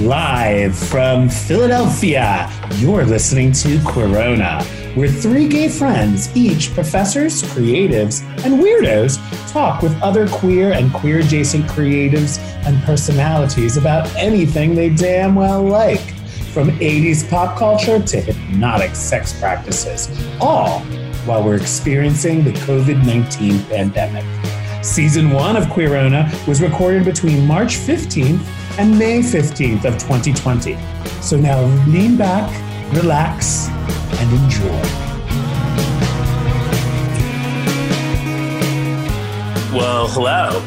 Live from Philadelphia, you're listening to Queerona, where three gay friends, each professors, creatives, and weirdos, talk with other queer and queer adjacent creatives and personalities about anything they damn well like, from 80s pop culture to hypnotic sex practices, all while we're experiencing the COVID 19 pandemic. Season one of Queerona was recorded between March 15th and May 15th of 2020. So now lean back, relax, and enjoy. Well, hello.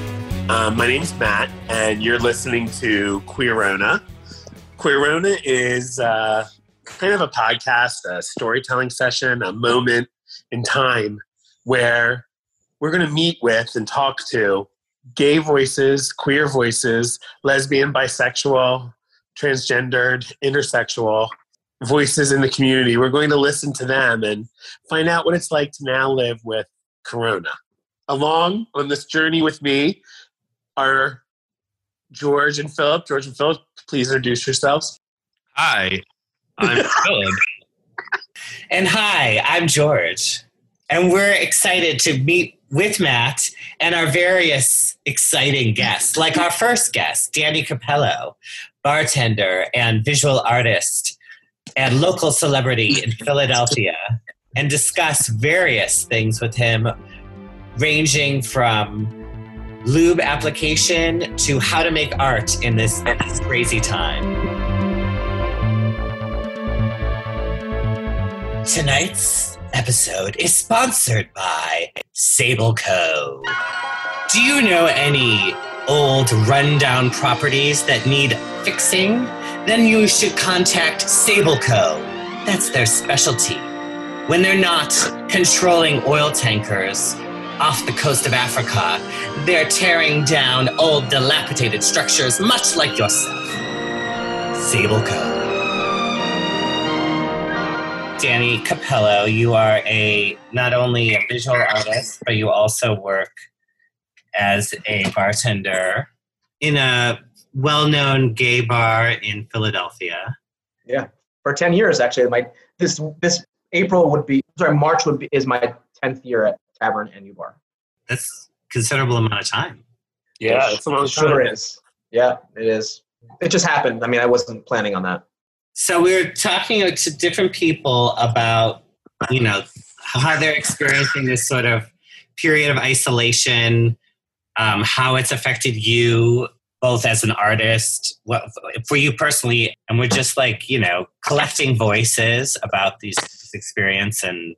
Um, my name's Matt, and you're listening to Queerona. Queerona is uh, kind of a podcast, a storytelling session, a moment in time where we're going to meet with and talk to gay voices, queer voices, lesbian, bisexual, transgendered, intersexual voices in the community. We're going to listen to them and find out what it's like to now live with Corona. Along on this journey with me are George and Philip. George and Philip, please introduce yourselves. Hi, I'm Philip. And hi, I'm George. And we're excited to meet with Matt and our various exciting guests, like our first guest, Danny Cappello, bartender and visual artist and local celebrity in Philadelphia, and discuss various things with him, ranging from lube application to how to make art in this, crazy time. Tonight's episode is sponsored by Sable Co. Do you know any old rundown properties that need fixing? Then you should contact Sable Co. That's their specialty. When they're not controlling oil tankers off the coast of Africa, they're tearing down old dilapidated structures much like yourself. Sable Co. Danny Cappello, you are a not only a visual artist, but you also work as a bartender in a well-known gay bar in Philadelphia. Yeah, for ten years actually. My this this April would be sorry March would be is my tenth year at Tavern and U Bar. That's considerable amount of time. Yeah, it's a long It sure time. is. Yeah, it is. It just happened. I mean, I wasn't planning on that. So we were talking to different people about, you know, how they're experiencing this sort of period of isolation, um, how it's affected you both as an artist, for you personally, and we're just like, you know, collecting voices about these experience and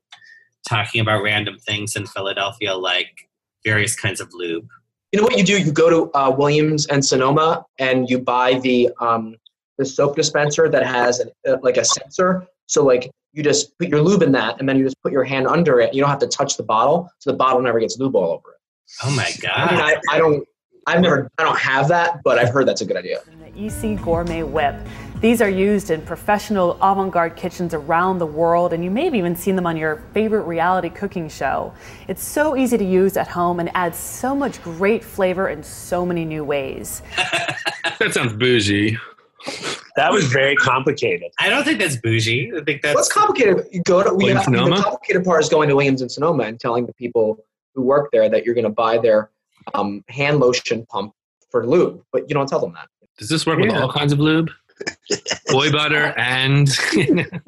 talking about random things in Philadelphia, like various kinds of lube. You know what you do? You go to uh, Williams and Sonoma and you buy the um, the soap dispenser that has an, uh, like a sensor. So like you just put your lube in that, and then you just put your hand under it. You don't have to touch the bottle, so the bottle never gets lube all over it. Oh my I mean, god! I, I don't. I've never. I don't have that, but I've heard that's a good idea. The iSi Gourmet Whip. These are used in professional avant garde kitchens around the world, and you may have even seen them on your favorite reality cooking show. It's so easy to use at home and adds so much great flavor in so many new ways. That sounds bougie. That was very complicated. I don't think that's bougie. I think that's What's complicated? You go to we Williams have, the complicated part is going to Williams and Sonoma and telling the people who work there that you're going to buy their um, hand lotion pump for lube, but you don't tell them that. Does this work with all kinds of lube? Boy butter and.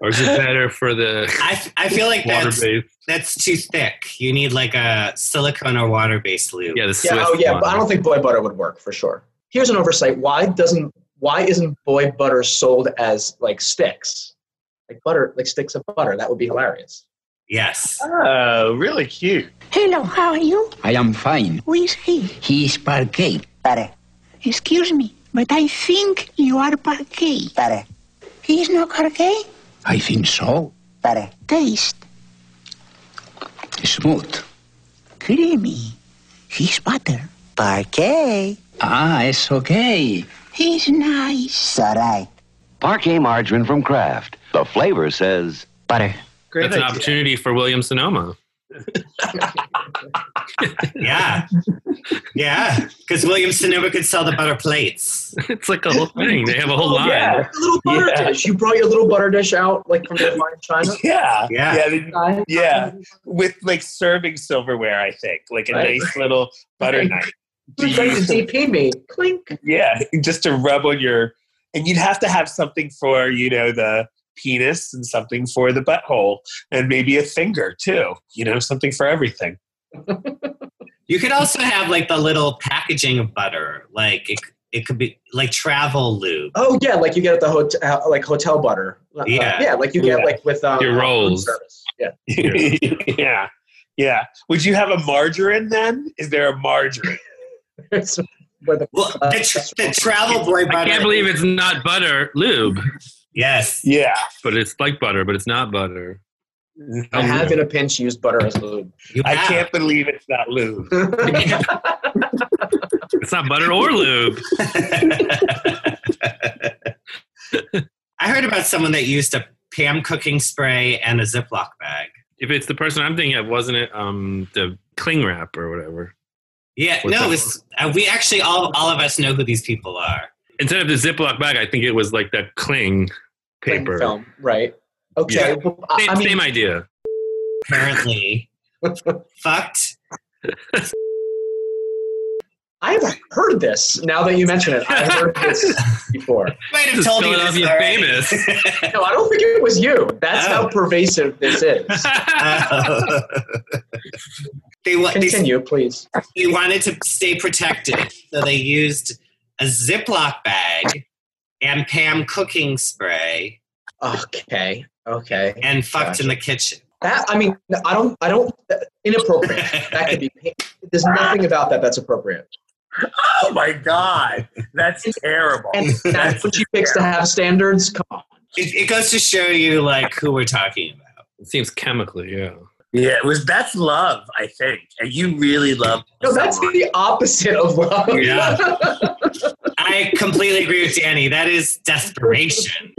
or is it better for the I, I feel like water that's based? that's too thick. You need like a silicone or water based lube. Yeah, the Yeah, Swift oh yeah, one. but I don't think boy butter would work for sure. Here's an oversight. Why doesn't why isn't boy butter sold as like sticks? Like butter, like sticks of butter. That would be hilarious. Yes. Oh, really cute. Hello, how are you? I am fine. Who is he? He is Parkay. Pare. Excuse me, but I think you are Parkay. Pare. He is not Parkay? I think so. Pare. Taste. Smooth. Creamy. He's butter. Parkay. Ah, it's okay. He's nice. Alright. Parkay margarine from Kraft. The flavor says Butter. Great That's an opportunity for William Sonoma. Yeah. Yeah. Because William Sonoma could sell the butter plates. It's like a whole thing. They have a whole Oh, line. yeah, a little butter Yeah. dish. You brought your little butter dish out like from your fine china. Yeah, Yeah. yeah, they- yeah. With like serving silverware, I think, like a Right. nice little butter knife. It's like the DP me. Clink. Yeah, just to rub on your, and you'd have to have something for you know the penis and something for the butthole and maybe a finger too. You know, something for everything. You could also have like the little packaging of butter. Like it, it could be like travel lube. Oh yeah, like you get at the hotel, like hotel butter. Uh, Yeah. yeah, like you get Yeah. like with um, Your rolls. service. Yeah. yeah, yeah. Would you have a margarine then? Is there a margarine? It's the, Well, uh, the, tr- the travel boy butter. I can't believe it's not butter lube, Yes. Yeah. but it's like butter, but it's not butter. I have in a pinch used butter as lube. You I have. can't believe it's not lube. It's not butter or lube. I heard about someone that used a Pam cooking spray and a Ziploc bag. If it's the person I'm thinking of, wasn't it um the cling wrap or whatever? Yeah, What's no, that it was, uh, we actually all all of us know who these people are. Instead of the Ziploc bag, I think it was like that cling Cling paper. film, right? Okay. Yeah. well, Same, I mean, same idea. Apparently, fucked. I have heard this now that you mention it. I've heard this before. Might have This told you this Philadelphia already. famous. No, I don't think it was you. That's Oh. how pervasive this is. Oh. they, wa- they, Continue, please. they wanted to stay protected, so they used a Ziploc bag and Pam cooking spray Okay. Okay. and fucked in the kitchen. That I mean, I don't. I don't. Inappropriate. That could be. There's nothing about that that's appropriate. Oh my god, that's terrible. And that's what she picks to have standards. Come on. It, it goes to show you like who we're talking about. It seems chemically, yeah. Yeah, it was that's love, I think. And you really love No, that's the opposite of love. Yeah. I completely agree with Danny. That is desperation.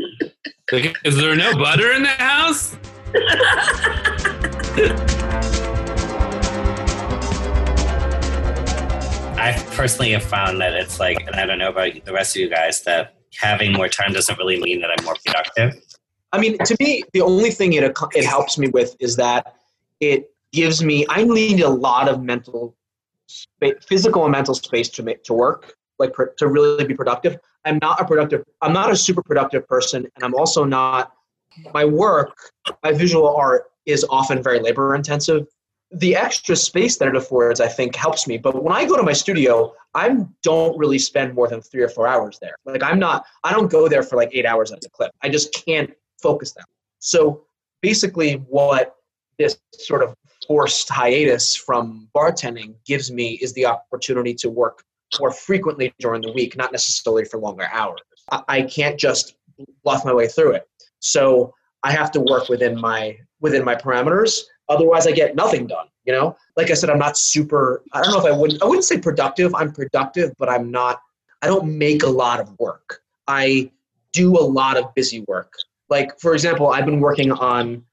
Like, is there no butter in the house? I personally have found that it's like, and I don't know about the rest of you guys, that having more time doesn't really mean that I'm more productive. I mean, to me, the only thing it it helps me with is that it gives me. I need a lot of mental, spa- physical and mental space to make to work, like pr- to really be productive. I'm not a productive. I'm not a super productive person, and I'm also not. My work, my visual art, is often very labor intensive. The extra space that it affords, I think, helps me. But when I go to my studio, I don't really spend more than three or four hours there. Like I'm not. I don't go there for like eight hours at a clip. I just can't focus that. So basically, what this sort of forced hiatus from bartending gives me is the opportunity to work more frequently during the week, not necessarily for longer hours. I, can't just bluff my way through it. So I have to work within my within my parameters. Otherwise, I get nothing done. You know, like I said, I'm not super. I don't know if I wouldn't. I wouldn't say productive. I'm productive, but I'm not. I don't make a lot of work. I do a lot of busy work. Like for example, I've been working on.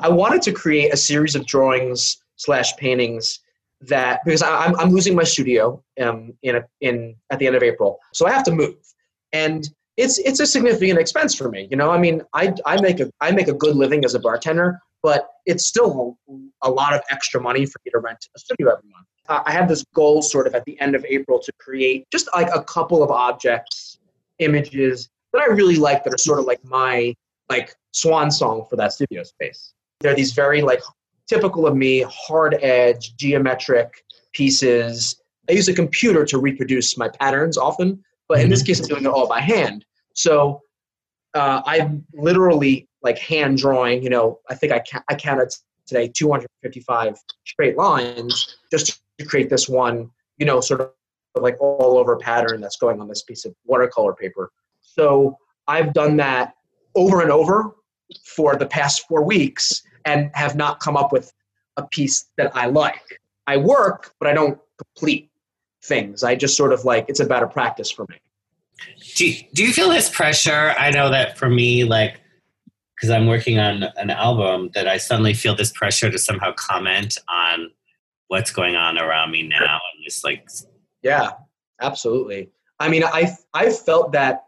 I wanted to create a series of drawings slash paintings that because I, I'm I'm losing my studio um in a, in at the end of April, so I have to move, and it's it's a significant expense for me. You know, I mean, I I make a I make a good living as a bartender, but it's still a lot of extra money for me to rent a studio every month. I have this goal sort of at the end of April to create just like a couple of objects, images that I really like that are sort of like my like swan song for that studio space. They're these very like typical of me, hard edge, geometric pieces. I use a computer to reproduce my patterns often, but in this case, I'm doing it all by hand. So uh, I'm literally like hand drawing. You know, I think I ca- I counted today 255 straight lines just to create this one. You know, sort of like all over pattern that's going on this piece of watercolor paper. So I've done that over and over for the past four weeks and have not come up with a piece that I like. I work, but I don't complete things. I just sort of like it's a better practice for me. Do you, do you feel this pressure? I know that for me, like, because I'm working on an album, that I suddenly feel this pressure to somehow comment on what's going on around me now and just like Yeah, absolutely. I mean, I I felt that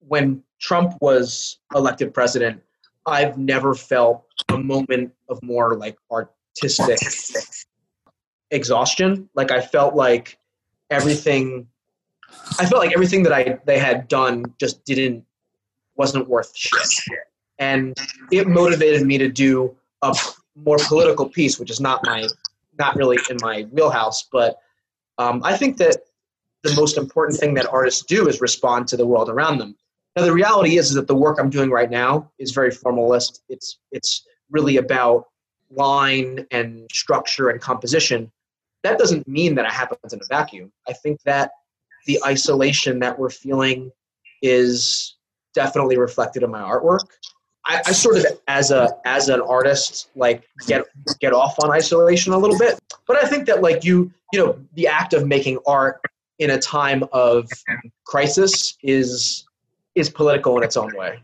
when Trump was elected president, I've never felt a moment of more like artistic exhaustion. Like I felt like everything I felt like everything that I they had done just didn't wasn't worth shit. And it motivated me to do a more political piece, which is not my not really in my wheelhouse, but um, I think that the most important thing that artists do is respond to the world around them. Now, the reality is, is that the work I'm doing right now is very formalist. It's it's really about line and structure and composition. That doesn't mean that it happens in a vacuum. I think that the isolation that we're feeling is definitely reflected in my artwork. I, I sort of, as a as an artist, like get get off on isolation a little bit. But I think that like you, you know, the act of making art in a time of crisis is is political in its own way.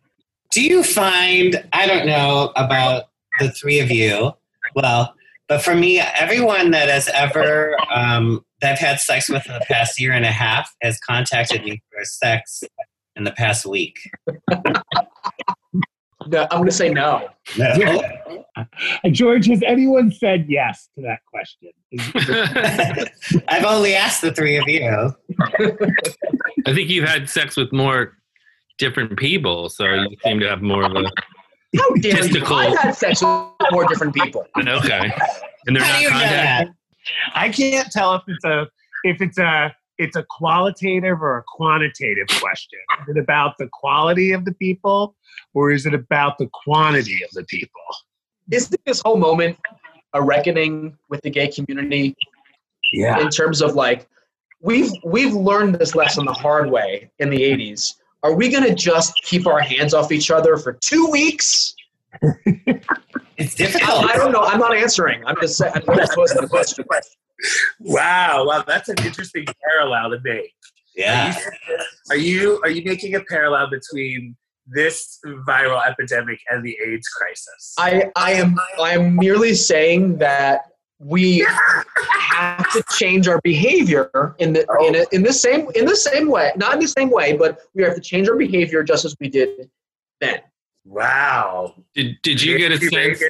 Do you find, I don't know about the three of you, well, but for me, everyone that has ever, um, that I've had sex with in the past year and a half has contacted me for sex in the past week. No, I'm going to say no. No. George, has anyone said yes to that question? I've only asked the three of you. I think you've had sex with more different people, so you seem to have more of a How dare you? Testicle. I've had sex with more different people. okay, and they're How not do you know that? I can't tell if it's a if it's a it's a qualitative or a quantitative question. Is it about the quality of the people or is it about the quantity of the people? Isn't this whole moment a reckoning with the gay community Yeah. in terms of like we've we've learned this lesson the hard way in the 80s are we going to just keep our hands off each other for two weeks It's I, difficult. I don't know i'm not answering i'm just saying i'm just posing the question Wow, wow, that's an interesting parallel to make. Yeah. Are you are you making a parallel between this viral epidemic and the AIDS crisis? i i am i am merely saying that we have to change our behavior in the in, a, in the same in the same way not in the same way but we have to change our behavior just as we did then wow. Did Did you get a sense?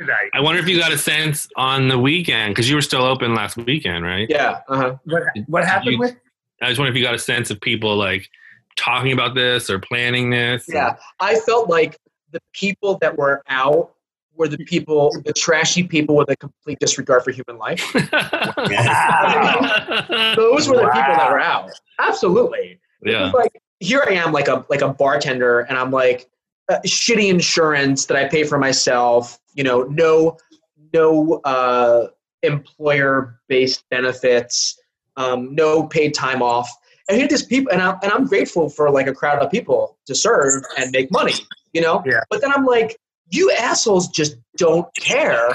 Tonight. I wonder if you got a sense on the weekend because you were still open last weekend, right? yeah uh-huh What, what happened You- with I just wonder if you got a sense of people like talking about this or planning this. Yeah, I felt like the people that were out were the people, the trashy people with a complete disregard for human life. Those were the people that were out. Absolutely. Yeah. like here I am, like a like a bartender, and I'm like uh, shitty insurance that I pay for myself. You know, no no uh, employer based benefits, um, no paid time off. And here these people, and I'm and I'm grateful for like a crowd of people to serve and make money. You know, Yeah. but then I'm like, you assholes just don't care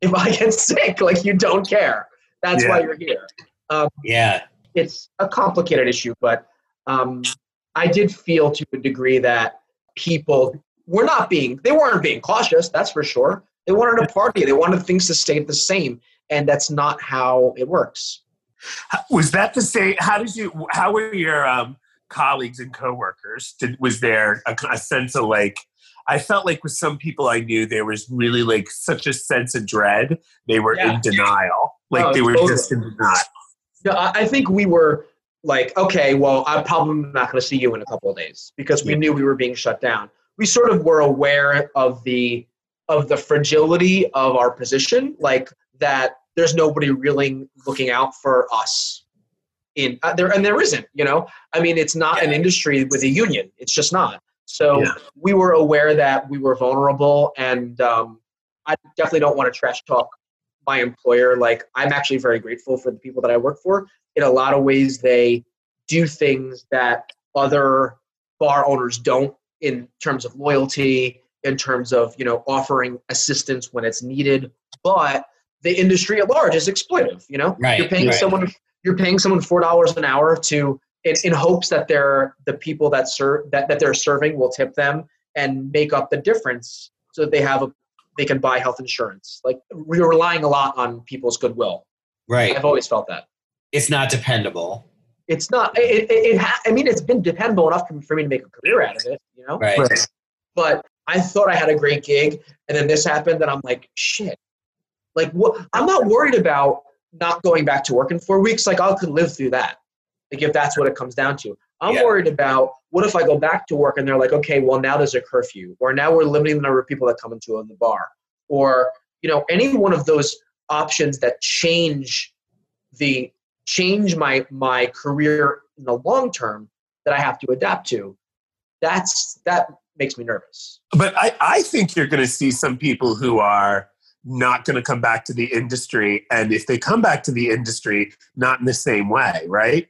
if I get sick. Like you don't care. That's why you're here Yeah. it's a complicated issue, but um, I did feel to a degree that people were not being, they weren't being cautious, that's for sure. They wanted a party, they wanted things to stay the same, and that's not how it works. was that the same? How did you? How were your um, colleagues and coworkers? Did was there a, a sense of like? I felt like with some people I knew, there was really like such a sense of dread. They were Yeah. in denial, like Oh, they were totally. just in denial. No, I think we were like, okay, well, I'm probably not going to see you in a couple of days because we knew we were being shut down. We sort of were aware of the of the fragility of our position, like that. There's nobody really looking out for us in uh, there, and there isn't. You know, I mean, it's not an industry with a union. It's just not. So Yeah. we were aware that we were vulnerable, and um, I definitely don't want to trash talk my employer. Like, I'm actually very grateful for the people that I work for. In a lot of ways, they do things that other bar owners don't in terms of loyalty, in terms of you know offering assistance when it's needed. But the industry at large is exploitive. You know, Right, you're paying right. someone you're paying someone four dollars an hour to in, in hopes that they're the people that serve that, that they're serving will tip them and make up the difference so that they have a they can buy health insurance. Like we're relying a lot on people's goodwill. Right. I've always felt that. It's not dependable. It's not. It, it, it ha- I mean, it's been dependable enough for- for me to make a career out of it. You know. Right. But I thought I had a great gig, and then this happened, and I'm like, shit. Like, what? I'm not worried about not going back to work in four weeks. Like, I could live through that. Like, if that's what it comes down to. I'm Yeah. worried about what if I go back to work and they're like, okay, well now there's a curfew, or now we're limiting the number of people that come into the bar, or you know, any one of those options that change the change my my career in the long term that I have to adapt to. That's that makes me nervous. But I, I think you're going to see some people who are not going to come back to the industry. And if they come back to the industry, not in the same way, right?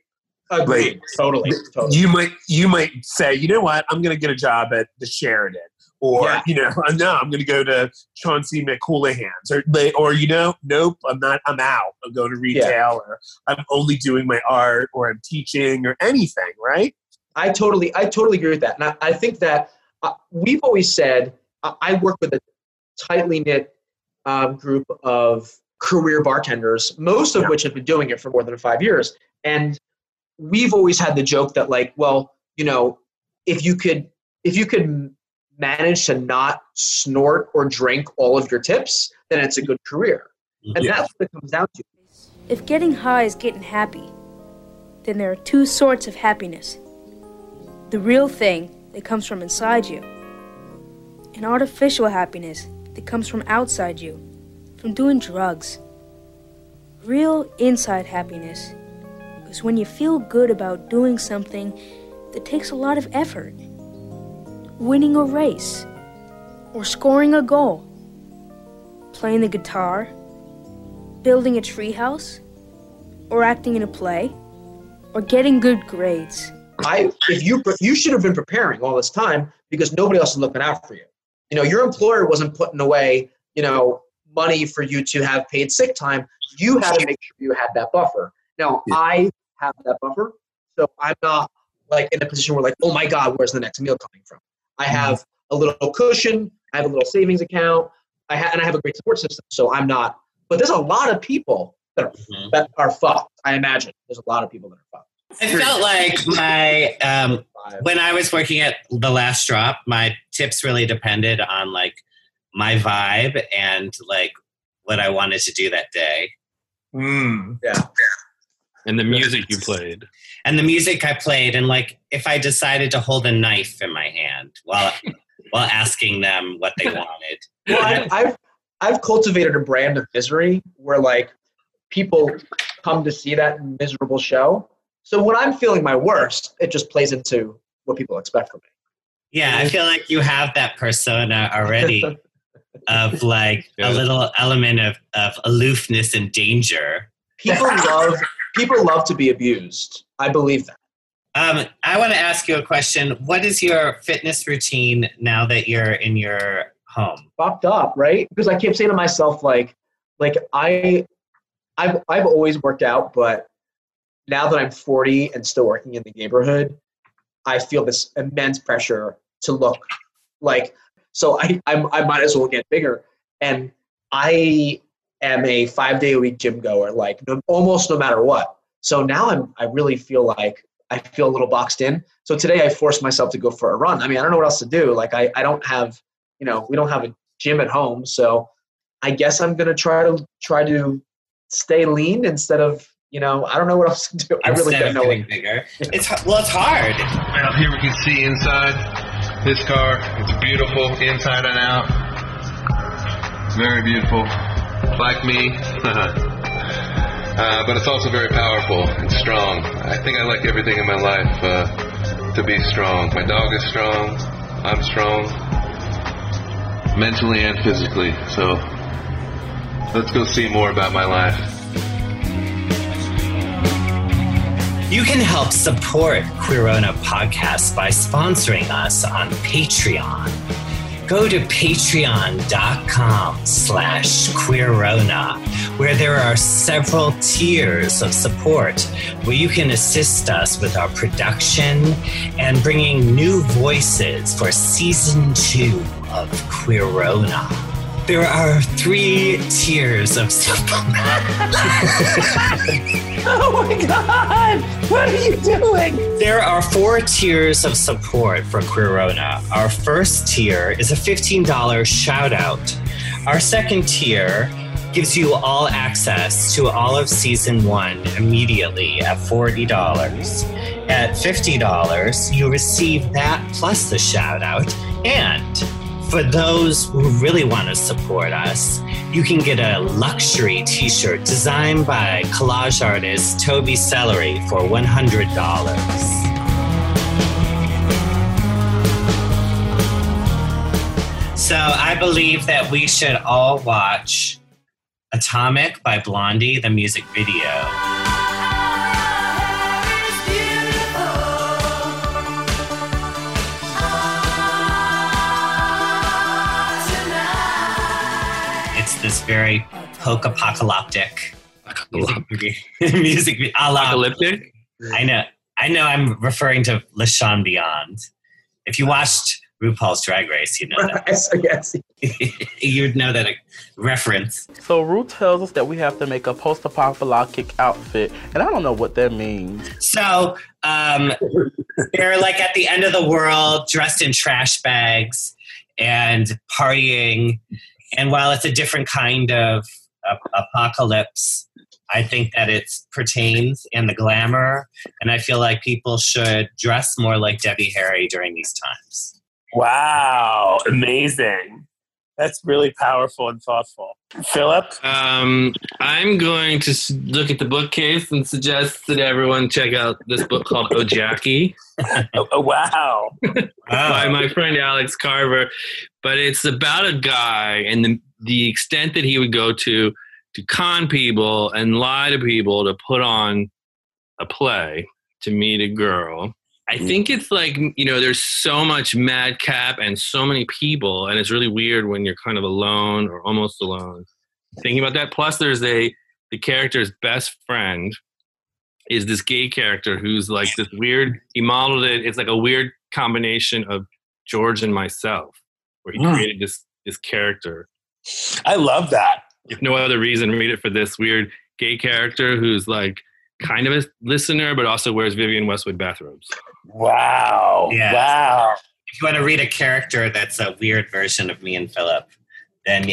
Agreed. totally. totally. You might you might say, you know what, I'm going to get a job at the Sheraton, or Yeah. you know, no, I'm going to go to Chauncey McCoolahan's, or or you know, nope, I'm not, I'm out. I'm going to retail, or I'm only doing my art, or I'm teaching, or anything, right? I totally, I totally agree with that, and I, I think that uh, we've always said I, I work with a tightly knit um, group of career bartenders, most of Yeah. which have been doing it for more than five years, and we've always had the joke that like, well, you know, if you could, if you could manage to not snort or drink all of your tips, then it's a good career, and Yeah. that's what it comes down to. If getting high is getting happy, then there are two sorts of happiness the real thing that comes from inside you, and artificial happiness that comes from outside you, from doing drugs. Real inside happiness is when you feel good about doing something that takes a lot of effort. Winning a race, or scoring a goal, playing the guitar, building a treehouse, or acting in a play, or getting good grades. I if you you should have been preparing all this time because nobody else is looking out for you. You know, your employer wasn't putting away, you know, money for you to have paid sick time. You had to make sure you had that buffer. Now I have that buffer, so I'm not like in a position where like, oh my God, where's the next meal coming from? I have a little cushion. I have a little savings account. I ha- and I have a great support system. So I'm not. But there's a lot of people that are Mhm. that are fucked. I imagine there's a lot of people that are fucked. I felt like my um, when I was working at the last drop, my tips really depended on like my vibe and like what I wanted to do that day. Mm. Yeah. And the music you played. And the music I played and like if I decided to hold a knife in my hand while while asking them what they wanted. well, I, I've I've cultivated a brand of misery where like people come to see that miserable show. So when I'm feeling my worst, it just plays into what people expect from me. Yeah, I feel like you have that persona already of like Yeah. a little element of, of aloofness and danger. People love people love to be abused. I believe that. Um, I want to ask you a question. What is your fitness routine now that you're in your home? Fucked up, right? Because I keep saying to myself like like I I've I've always worked out, but now that I'm 40 and still working in the neighborhood, I feel this immense pressure to look like so I I'm, I might as well get bigger and I am a 5 day a week gym goer like no, almost no matter what. So now I'm I really feel like I feel a little boxed in. So today I forced myself to go for a run. I mean, I don't know what else to do. Like I I don't have, you know, we don't have a gym at home, so I guess I'm going to try to try to stay lean instead of, you know, I don't know what else to do. I really don't of know. getting bigger. It's h- well, it's hard. Out here we can see inside this car. It's beautiful inside and out. Very beautiful. Like me. uh, but it's also very powerful and strong. I think I like everything in my life uh, to be strong. My dog is strong. I'm strong. Mentally and physically. So let's go see more about my life. You can help support Queerona Podcast by sponsoring us on Patreon. Go to patreon.com slash queerona, where there are several tiers of support where you can assist us with our production and bringing new voices for season two of Queerona. There are three tiers of support. Oh my god! What are you doing? There are four tiers of support for Queerona. Our first tier is a $15 shout out. Our second tier gives you all access to all of season one immediately at $40. At $50, you receive that plus the shout out. And for those who really want to support us, you can get a luxury t shirt designed by collage artist Toby Celery for $100. So I believe that we should all watch Atomic by Blondie, the music video. This very poke apocalyptic music video. music video. a la- Apocalyptic? I know. I know. I'm referring to Lashauwn Beyond. If you watched RuPaul's Drag Race, you know that. yes, yes. You'd know that reference. So Ruth tells us that we have to make a post-apocalyptic outfit, and I don't know what that means. So um, they're like at the end of the world, dressed in trash bags and partying. And while it's a different kind of apocalypse, I think that it pertains and the glamour. And I feel like people should dress more like Debbie Harry during these times. Wow, amazing. That's really powerful and thoughtful. Philip? Um, I'm going to look at the bookcase and suggest that everyone check out this book called Ojaki Oh, oh, wow. by my friend Alex Carver. But it's about a guy and the, the extent that he would go to to con people and lie to people to put on a play to meet a girl. I mm. think it's like, you know, there's so much madcap and so many people, and it's really weird when you're kind of alone or almost alone thinking about that. Plus, there's a, the character's best friend is this gay character who's like this weird, he modeled it, it's like a weird combination of George and myself, where he Mm. created this, this character. I love that. If no other reason, read it for this weird gay character who's like kind of a listener, but also wears Vivienne Westwood bathrobes. Wow. Yeah. Wow. If you want to read a character that's a weird version of me and Philip, then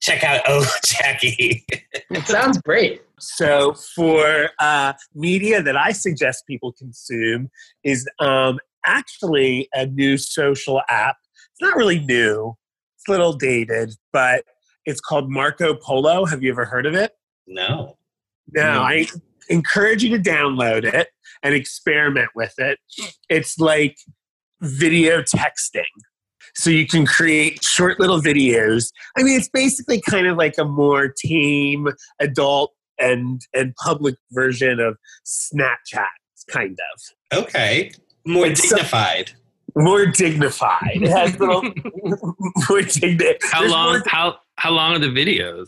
check out Oh Jackie. It sounds great. So, for uh, media that I suggest people consume is um, actually a new social app. It's not really new, it's a little dated, but it's called Marco Polo. Have you ever heard of it? No. No, I encourage you to download it and experiment with it. It's like video texting. So you can create short little videos. I mean, it's basically kind of like a more tame, adult, and and public version of Snapchat, kind of. Okay. More It's so- dignified. More dignified. It has little more dignified. How long? How how long are the videos?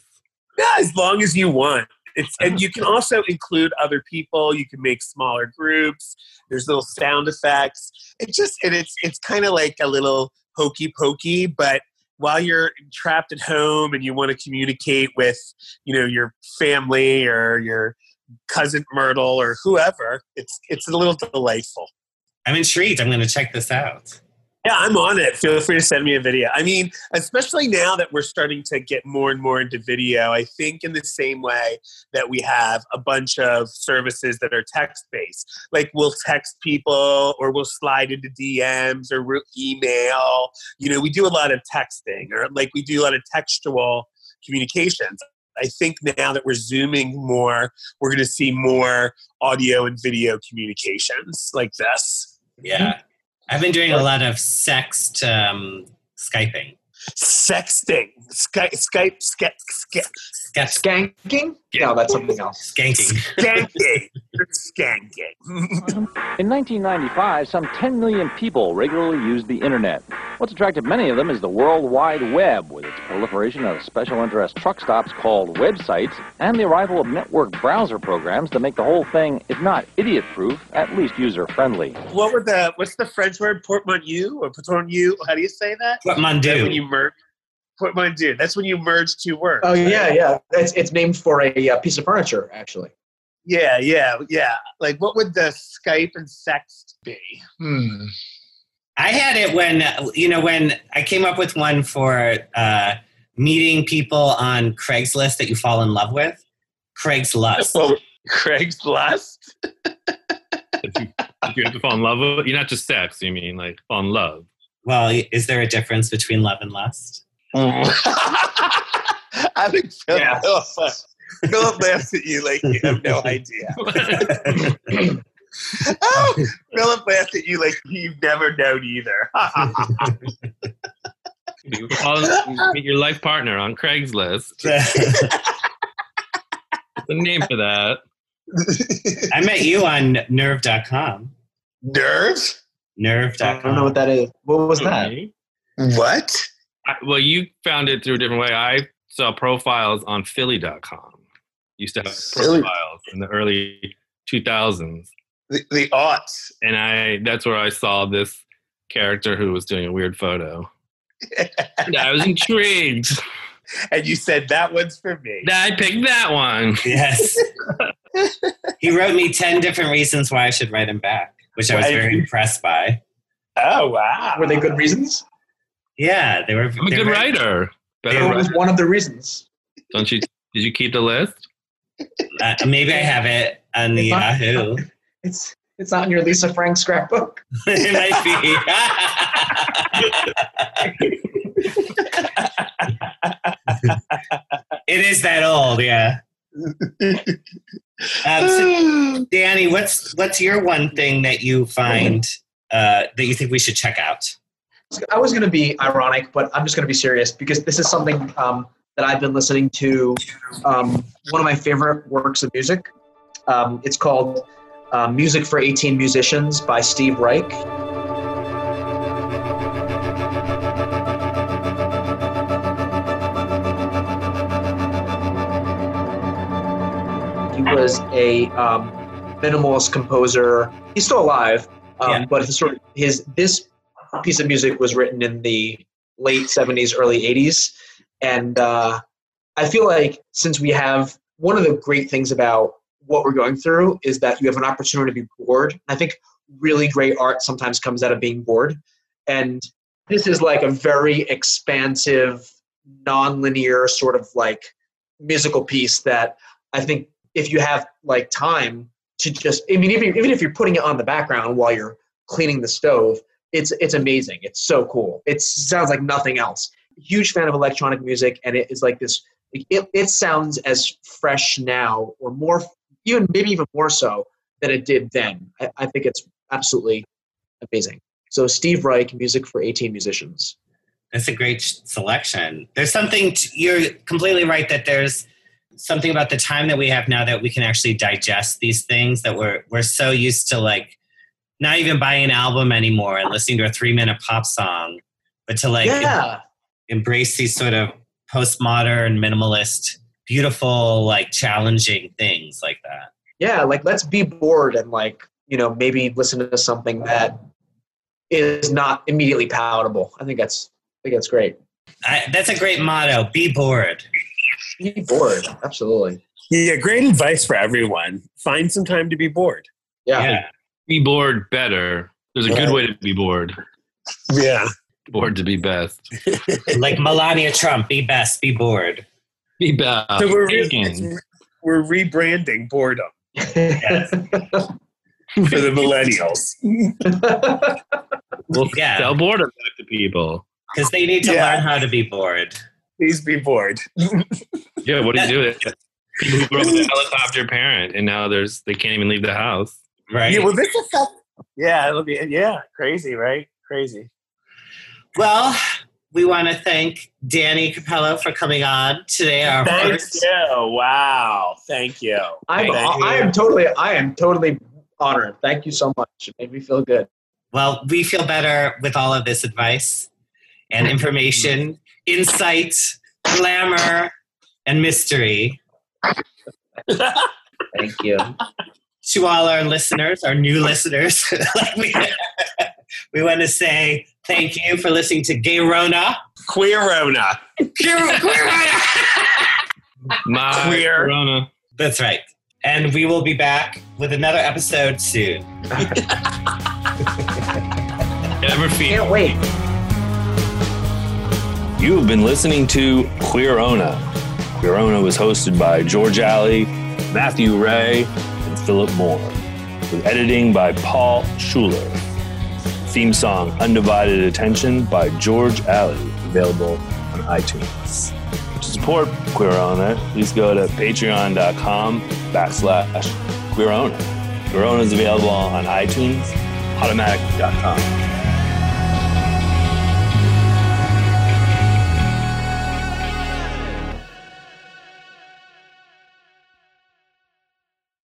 Yeah, as long as you want. It's, and oh. you can also include other people. You can make smaller groups. There's little sound effects. It just and it's it's kind of like a little hokey pokey, but while you're trapped at home and you want to communicate with, you know, your family or your cousin Myrtle or whoever, it's it's a little delightful. I'm intrigued. I'm going to check this out. Yeah, I'm on it. Feel free to send me a video. I mean, especially now that we're starting to get more and more into video, I think in the same way that we have a bunch of services that are text based. Like we'll text people or we'll slide into DMs or we'll email. You know, we do a lot of texting or like we do a lot of textual communications. I think now that we're zooming more, we're going to see more audio and video communications like this. Yeah. I've been doing a lot of sext um, Skyping. Sexting, Skype, Skype, Skype, Skype, Skanking? No, that's something else. Skanking. skanking, skanking. In 1995, some 10 million people regularly used the internet. What's attracted many of them is the World Wide Web, with its proliferation of special interest truck stops called websites, and the arrival of network browser programs that make the whole thing, if not idiot-proof, at least user-friendly. what were the? What's the French word? Portmanteau or portmanteau? How do you say that? Portmanteau. When you merge. portmanteau. That's when you merge two words. Oh yeah, yeah. It's it's named for a uh, piece of furniture, actually. Yeah, yeah, yeah. Like, what would the Skype and sext be? Hmm. I had it when you know when I came up with one for uh, meeting people on Craigslist that you fall in love with. Craigslist. Well, Craigslist. If you have to fall in love with, you're not just sex. You mean like fall in love? Well, is there a difference between love and lust? Mm. I think Philip, Yeah. Philip laughs at you like you have no idea. oh, Philip laughs at you like you've never known either. You fall in, meet your life partner on Craigslist. the name for that. I met you on nerve.com. Nerve? I don't know what that is. What was that? What? I, well, you found it through a different way. I saw profiles on Philly.com. Used to have Philly. profiles in the early 2000s, The, the aughts. and I that's where I saw this character who was doing a weird photo. And I was intrigued. And you said that one's for me. I picked that one. Yes. he wrote me 10 different reasons why I should write him back, which I was very impressed by. Oh wow. Were they good reasons? Yeah, they were. I'm a good writer. Better What was writer. one of the reasons? Don't you? Did you keep the list? Uh, maybe I have it on the It's not- Yahoo. It's it's not in your Lisa Frank scrapbook. it might be. it is that old, yeah. Um, so, Danny, what's what's your one thing that you find uh, that you think we should check out? I was going to be ironic, but I'm just going to be serious because this is something um, that I've been listening to. Um, one of my favorite works of music. Um, it's called uh, "Music for 18 Musicians" by Steve Reich. Was a um, minimalist composer. He's still alive, um, Yeah. but his sort of his this piece of music was written in the late 70s, early 80s, and uh, I feel like since we have one of the great things about what we're going through is that you have an opportunity to be bored. I think really great art sometimes comes out of being bored, and this is like a very expansive, non-linear sort of like musical piece that I think if you have like time to just I mean even even if you're putting it on the background while you're cleaning the stove, it's it's amazing. It's so cool. It sounds like nothing else. Huge fan of electronic music, and it is like this. It, it sounds as fresh now, or more, even maybe even more so than it did then. I, I think it's absolutely amazing. So Steve Reich, music for 18 musicians. That's a great selection. There's something, t- you're completely right that there's something about the time that we have now that we can actually digest these things that we're, we're so used to like not even buying an album anymore and listening to a three minute pop song, but to like yeah, embrace these sort of postmodern, minimalist, beautiful, like challenging things like that. yeah. Like let's be bored and like you know maybe listen to something that is not immediately palatable. I think that's I think that's great. I, that's a great motto. Be bored. Be bored, absolutely. Yeah, great advice for everyone. Find some time to be bored. Yeah. Yeah. Be bored better. There's a good way to be bored. Yeah. Bored to be best. like Melania Trump. Be best. Be bored. Be best. So we're, re- we're rebranding boredom Yes. for the millennials. We'll Yeah. sell boredom back to people. Because they need to Yeah. learn how to be bored. Please be bored. Yeah, what do you do with it? People who grew up with a helicopter parent and now there's they can't even leave the house. Right. Yeah, well, this affect. Yeah, it'll be. Yeah, crazy, right? Crazy. Well, we want to thank Danny Cappello for coming on today. Our Thank first. you. Wow. Thank you. I'm, Thank I am totally I am totally honored. Thank you so much. It made me feel good. Well, we feel better with all of this advice and information, insight, glamour, and mystery. Thank you. To all our listeners, our new listeners, we, we want to say Thank you for listening to Gay Rona. Queerona. Queer, Queerona. My Queer. Corona. That's right. And we will be back with another episode soon. Ever feel? Can't wait. You have been listening to Queerona. Queerona was hosted by George Alley, Matthew Ray, and Philip Moore, with editing by Paul Schuler. Theme song Undivided Attention by George Alley, available on iTunes. To support Queerona, please go to patreon.com backslash Queerona. Queerona is available on iTunes, automatic.com.